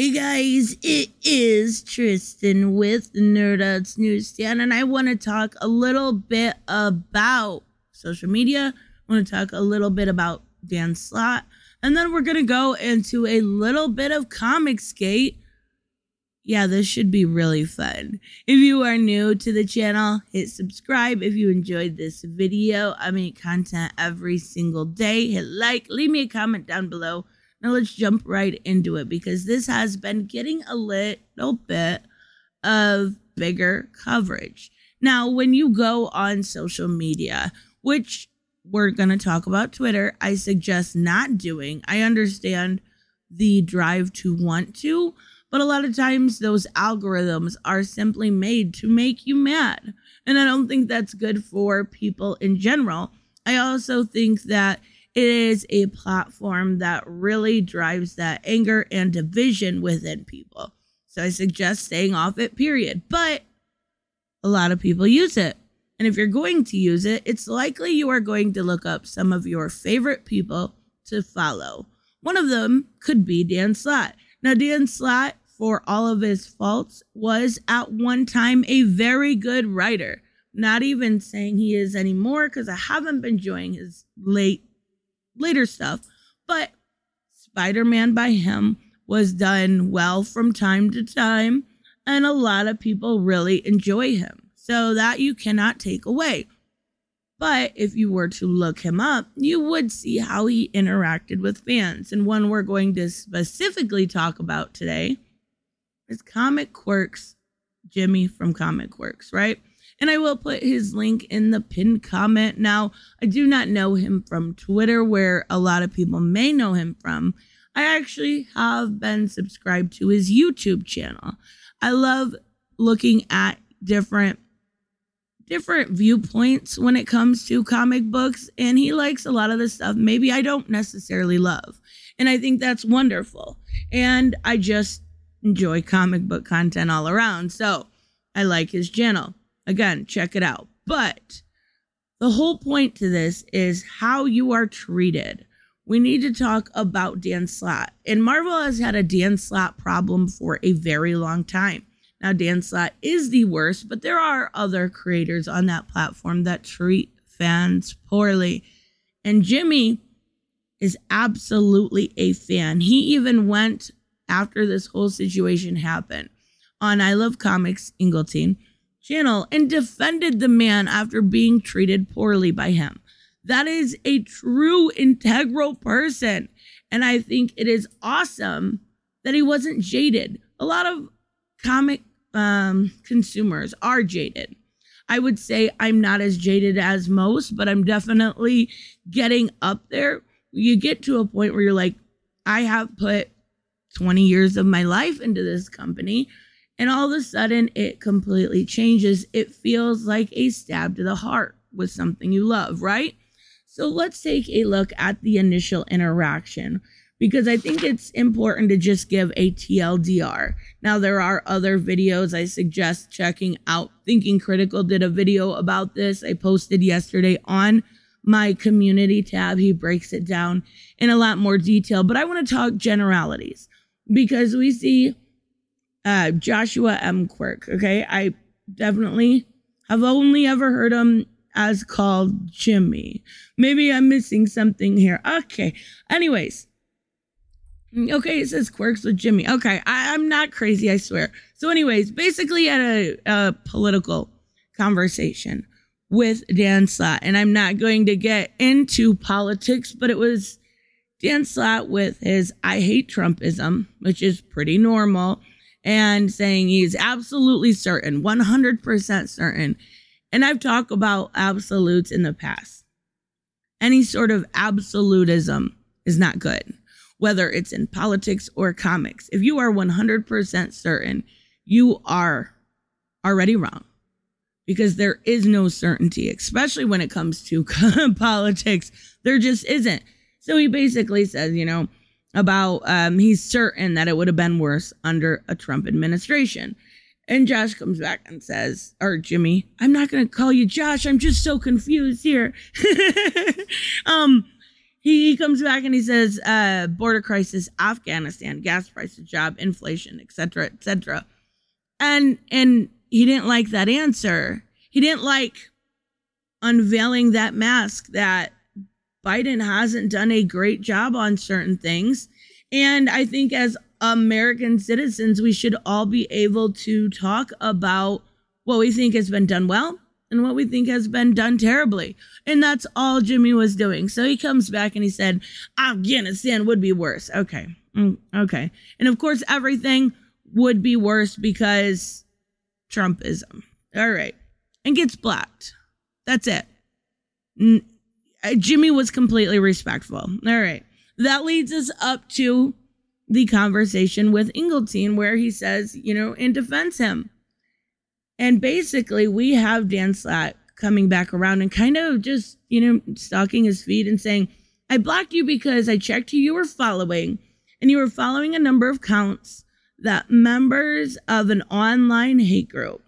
Hey guys, it is Tristan with Nerdouts Newsstand, and I want to talk a little bit about social media. I want to talk a little bit about Dan Slott, and then we're going to go into a little bit of Comicsgate. Yeah, this should be really fun. If you are new to the channel, hit subscribe. If you enjoyed this video, I make content every single day. Hit like, leave me a comment down below now let's jump right into it because this has been getting a little bit of bigger coverage. Now, when you go on social media, which we're going to talk about Twitter, I suggest not doing. I understand the drive to want to, but a lot of times those algorithms are simply made to make you mad. And I don't think that's good for people in general. I also think that it is a platform that really drives that anger and division within people. So I suggest staying off it, period. But a lot of people use it. And if you're going to use it, it's likely you are going to look up some of your favorite people to follow. One of them could be Dan Slott. Now, Dan Slott, for all of his faults, was at one time a very good writer. Not even saying he is anymore because I haven't been enjoying his late later stuff. But Spider Man by him was done well from time to time, and a lot of people really enjoy him. So that you cannot take away. But if you were to look him up, you would see how he interacted with fans. And one we're going to specifically talk about today is Comic Quirks, Jimmy from Comic Quirks, right? And I will put his link in the pinned comment. Now, I do not know him from Twitter, where a lot of people may know him from. I actually have been subscribed to his YouTube channel. I love looking at different different viewpoints when it comes to comic books and he likes a lot of the stuff maybe I don't necessarily love. And I think that's wonderful. And I just enjoy comic book content all around. So, I like his channel. Again, check it out. But the whole point to this is how you are treated. We need to talk about Dan Slott. And Marvel has had a Dan Slott problem for a very long time. Now, Dan Slott is the worst, but there are other creators on that platform that treat fans poorly. And Jimmy is absolutely a fan. He even went after this whole situation happened on I Love Comics Ingleton channel and defended the man after being treated poorly by him. That is a true integral person. And I think it is awesome that he wasn't jaded. A lot of comic um, consumers are jaded. I would say I'm not as jaded as most, but I'm definitely getting up there. You get to a point where you're like, I have put 20 years of my life into this company and all of a sudden it completely changes. It feels like a stab to the heart with something you love, right? So let's take a look at the initial interaction because I think it's important to just give a TLDR. Now, there are other videos I suggest checking out. Thinking Critical did a video about this. I posted yesterday on my community tab. He breaks it down in a lot more detail, but I want to talk generalities because we see uh, Joshua M. Quirk. Okay, I definitely have only ever heard him as called Jimmy. Maybe I'm missing something here. Okay. Anyways, okay, it says quirks with Jimmy. Okay, I, am not crazy, I swear. So, anyways, basically at a, a political conversation with Dan Slott, and I'm not going to get into politics, but it was Dan Slott with his I hate Trumpism, which is pretty normal and saying he's absolutely certain, 100% certain. And I've talked about absolutes in the past. Any sort of absolutism is not good, whether it's in politics or comics. If you are 100% certain, you are already wrong because there is no certainty, especially when it comes to politics. There just isn't. So he basically says, you know, about um, he's certain that it would have been worse under a Trump administration. And Josh comes back and says, or Jimmy, I'm not going to call you Josh. I'm just so confused here. um, he comes back and he says, uh, border crisis, Afghanistan, gas prices, job, inflation, etc., etc. And and he didn't like that answer. He didn't like unveiling that mask that Biden hasn't done a great job on certain things. And I think as American citizens, we should all be able to talk about what we think has been done well and what we think has been done terribly. And that's all Jimmy was doing. So he comes back and he said, Afghanistan would be worse. Okay. Mm, okay. And of course, everything would be worse because Trumpism. All right. And gets blocked. That's it. Uh, Jimmy was completely respectful. All right. That leads us up to the conversation with Ingleton, where he says, you know, and defends him. And basically, we have Dan Slott coming back around and kind of just, you know, stalking his feet and saying, I blocked you because I checked who you were following, and you were following a number of counts that members of an online hate group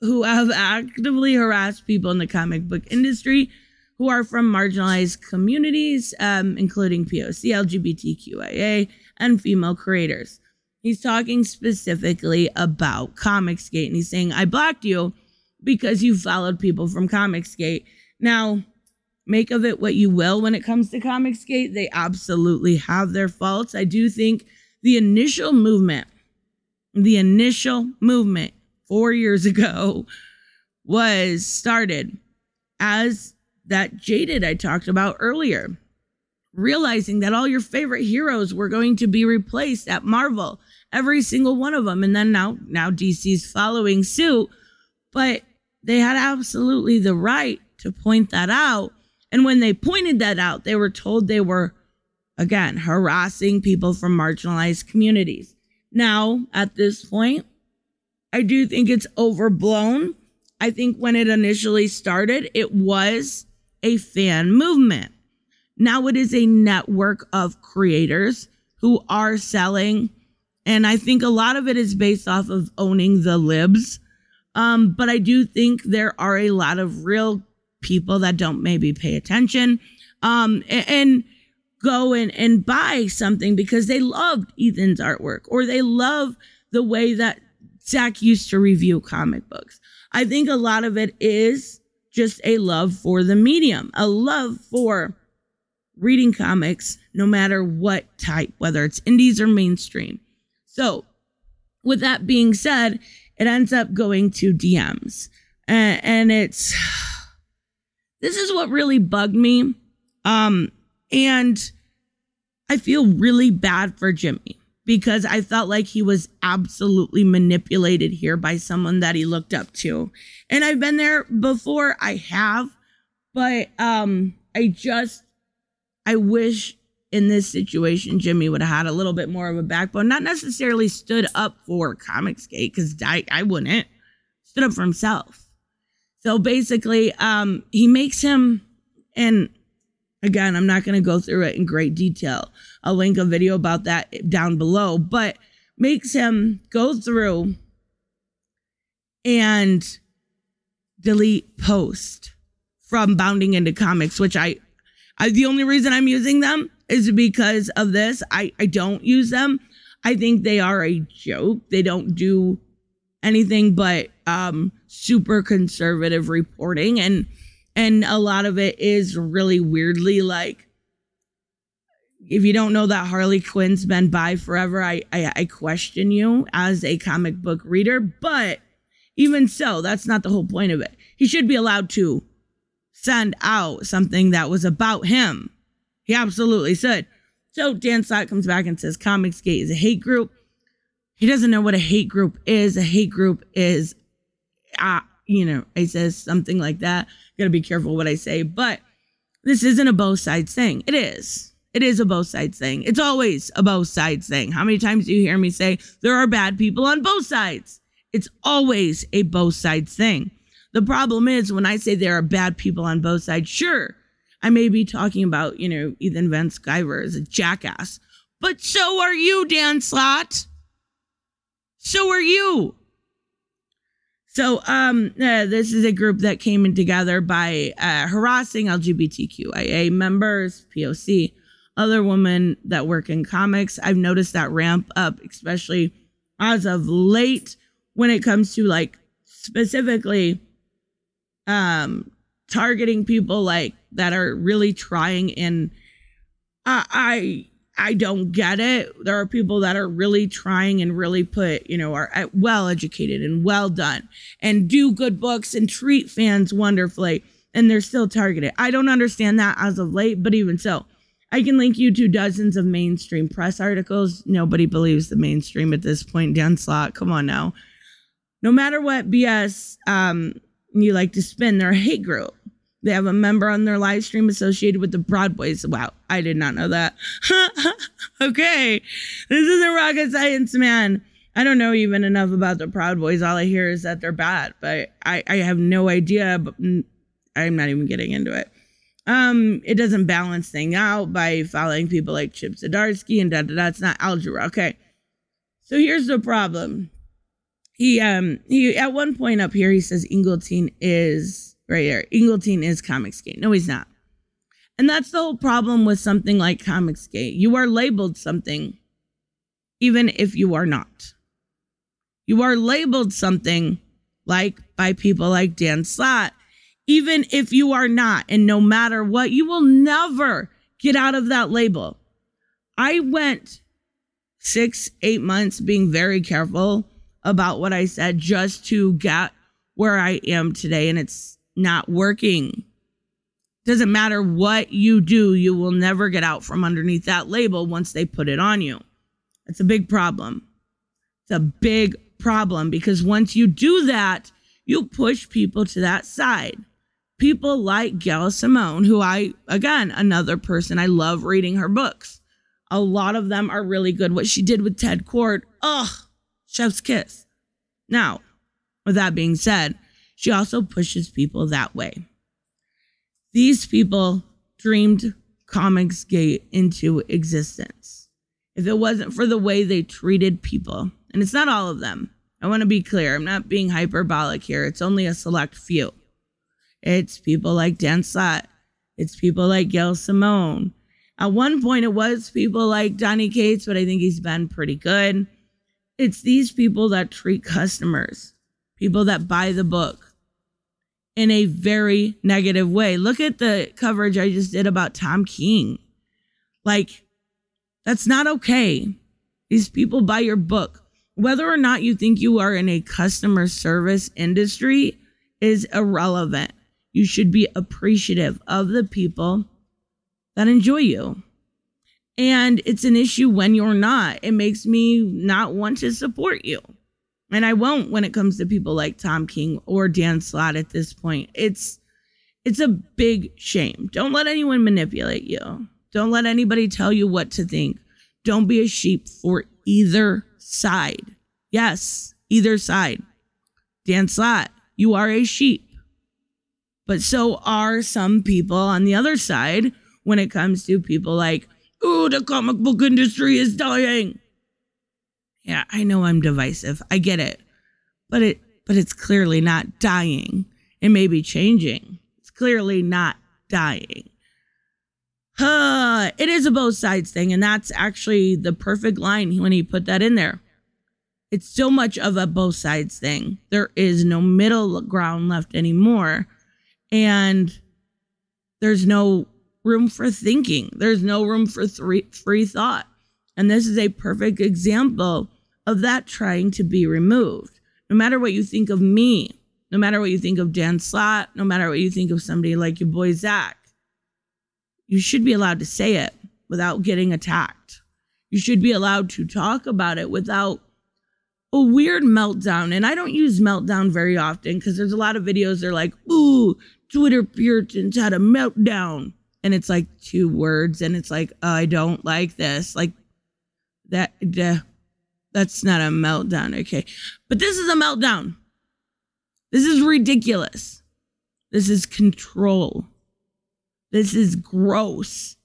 who have actively harassed people in the comic book industry who are from marginalized communities, um, including POC, LGBTQIA, and female creators. He's talking specifically about Comicsgate, and he's saying, I blocked you because you followed people from Comicsgate. Now, make of it what you will when it comes to Comicsgate. They absolutely have their faults. I do think the initial movement, the initial movement four years ago was started as that jaded I talked about earlier. Realizing that all your favorite heroes were going to be replaced at Marvel, every single one of them. And then now, now DC's following suit, but they had absolutely the right to point that out. And when they pointed that out, they were told they were, again, harassing people from marginalized communities. Now, at this point, I do think it's overblown. I think when it initially started, it was a fan movement. Now it is a network of creators who are selling. And I think a lot of it is based off of owning the libs. Um, but I do think there are a lot of real people that don't maybe pay attention um, and, and go and, and buy something because they loved Ethan's artwork or they love the way that Zach used to review comic books. I think a lot of it is just a love for the medium, a love for reading comics, no matter what type, whether it's indies or mainstream. So, with that being said, it ends up going to DMs. And, and it's this is what really bugged me. Um, and I feel really bad for Jimmy because I felt like he was absolutely manipulated here by someone that he looked up to. And I've been there before, I have, but um I just I wish in this situation Jimmy would have had a little bit more of a backbone, not necessarily stood up for Comicsgate cuz I I wouldn't. Stood up for himself. So basically um he makes him and Again, I'm not going to go through it in great detail. I'll link a video about that down below, but makes him go through and delete post from bounding into comics, which I, I the only reason I'm using them is because of this. I, I don't use them. I think they are a joke. They don't do anything but um super conservative reporting and and a lot of it is really weirdly like if you don't know that Harley Quinn's been bi forever, I, I, I question you as a comic book reader. But even so, that's not the whole point of it. He should be allowed to send out something that was about him. He absolutely should. So Dan Slott comes back and says Comicsgate is a hate group. He doesn't know what a hate group is. A hate group is, uh, you know, I says something like that gotta be careful what I say, but this isn't a both sides thing. It is. It is a both sides thing. It's always a both sides thing. How many times do you hear me say there are bad people on both sides? It's always a both sides thing. The problem is when I say there are bad people on both sides, sure, I may be talking about, you know, Ethan Van Sciver as a jackass, but so are you, Dan Slott. So are you. So, um, uh, this is a group that came in together by uh, harassing LGBTQIA members, POC, other women that work in comics. I've noticed that ramp up, especially as of late, when it comes to like specifically um targeting people like that are really trying and I I I don't get it. There are people that are really trying and really put, you know, are uh, well educated and well done and do good books and treat fans wonderfully and they're still targeted. I don't understand that as of late, but even so, I can link you to dozens of mainstream press articles. Nobody believes the mainstream at this point. Dan Slott, come on now. No matter what BS um, you like to spin, they're a hate group. They have a member on their live stream associated with the Proud Boys. Wow, I did not know that. okay, this isn't rocket science, man. I don't know even enough about the Proud Boys. All I hear is that they're bad, but I, I have no idea. But I'm not even getting into it. Um, it doesn't balance thing out by following people like Chip Zdarsky and da da da. It's not algebra. Okay. So here's the problem. He um he at one point up here he says Ingleton is right here. Ingleton is Comicsgate. No, he's not. And that's the whole problem with something like Comicsgate. You are labeled something, even if you are not. You are labeled something like by people like Dan Slott even if you are not. And no matter what, you will never get out of that label. I went six, eight months being very careful about what I said just to get where I am today, and it's not working. Doesn't matter what you do, you will never get out from underneath that label once they put it on you. It's a big problem. It's a big problem because once you do that, you push people to that side people like Gail Simone, who I, again, another person, I love reading her books. A lot of them are really good. What she did with Ted Kord, ugh, chef's kiss. Now, with that being said, she also pushes people that way. These people dreamed Comicsgate into existence. If it wasn't for the way they treated people, and it's not all of them, I want to be clear, I'm not being hyperbolic here, it's only a select few. It's people like Dan Slott. It's people like Gail Simone. At one point, it was people like Donny Cates, but I think he's been pretty good. It's these people that treat customers, people that buy the book in a very negative way. Look at the coverage I just did about Tom King. Like, that's not okay. These people buy your book. Whether or not you think you are in a customer service industry is irrelevant you should be appreciative of the people that enjoy you. And it's an issue when you're not. It makes me not want to support you. And I won't when it comes to people like Tom King or Dan Slott at this point. It's it's a big shame. Don't let anyone manipulate you. Don't let anybody tell you what to think. Don't be a sheep for either side. Yes, either side. Dan Slott, you are a sheep. But so are some people on the other side when it comes to people like, oh, the comic book industry is dying. Yeah, I know I'm divisive. I get it. But it but it's clearly not dying. It may be changing. It's clearly not dying. Uh, it is a both sides thing, and that's actually the perfect line when he put that in there. It's so much of a both sides thing. There is no middle ground left anymore and there's no room for thinking. There's no room for three, free thought. And this is a perfect example of that trying to be removed. No matter what you think of me, no matter what you think of Dan Slott, no matter what you think of somebody like your boy Zach, you should be allowed to say it without getting attacked. You should be allowed to talk about it without a weird meltdown. And I don't use meltdown very often because there's a lot of videos that are like, ooh, Twitter Puritans had a meltdown. And it's like two words, and it's like, I don't like this. Like that, that's not a meltdown. Okay. But this is a meltdown. This is ridiculous. This is control. This is gross.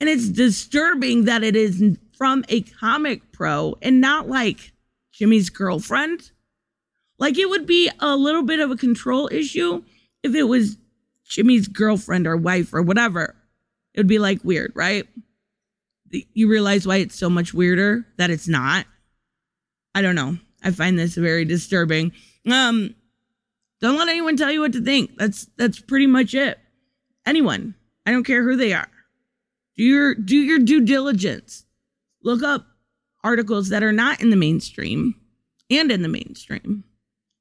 And it's disturbing that it is from a comic pro and not like Jimmy's girlfriend. Like it would be a little bit of a control issue if it was Jimmy's girlfriend or wife or whatever. It would be like weird, right? You realize why it's so much weirder that it's not. I don't know. I find this very disturbing. Um, don't let anyone tell you what to think. That's that's pretty much it. Anyone. I don't care who they are. Do your do your due diligence. Look up articles that are not in the mainstream and in the mainstream.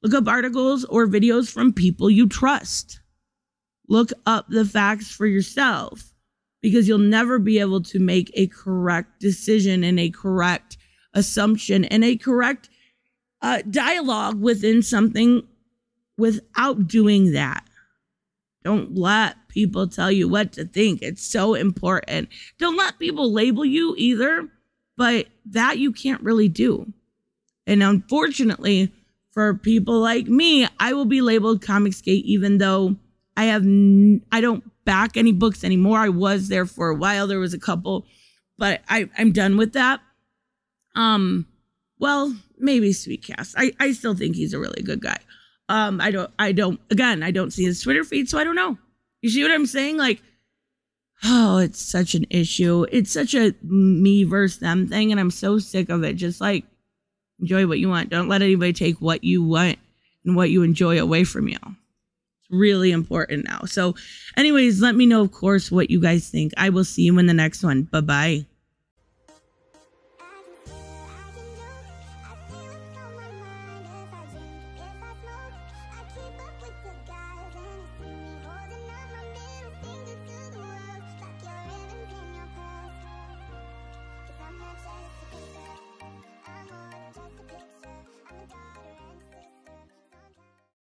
Look up articles or videos from people you trust. Look up the facts for yourself because you'll never be able to make a correct decision and a correct assumption and a correct uh, dialogue within something without doing that. Don't let people tell you what to think. It's so important. Don't let people label you either, but that you can't really do. And unfortunately, for people like me, I will be labeled Comicsgate even though I have n- I don't back any books anymore. I was there for a while. There was a couple, but I I'm done with that. Um well, maybe Sweetcast. I I still think he's a really good guy. Um, I don't, I don't, again, I don't see his Twitter feed, so I don't know. You see what I'm saying? Like, oh, it's such an issue. It's such a me versus them thing, and I'm so sick of it. Just like, enjoy what you want. Don't let anybody take what you want and what you enjoy away from you. Really important now. So, anyways, let me know, of course, what you guys think. I will see you in the next one. Bye bye.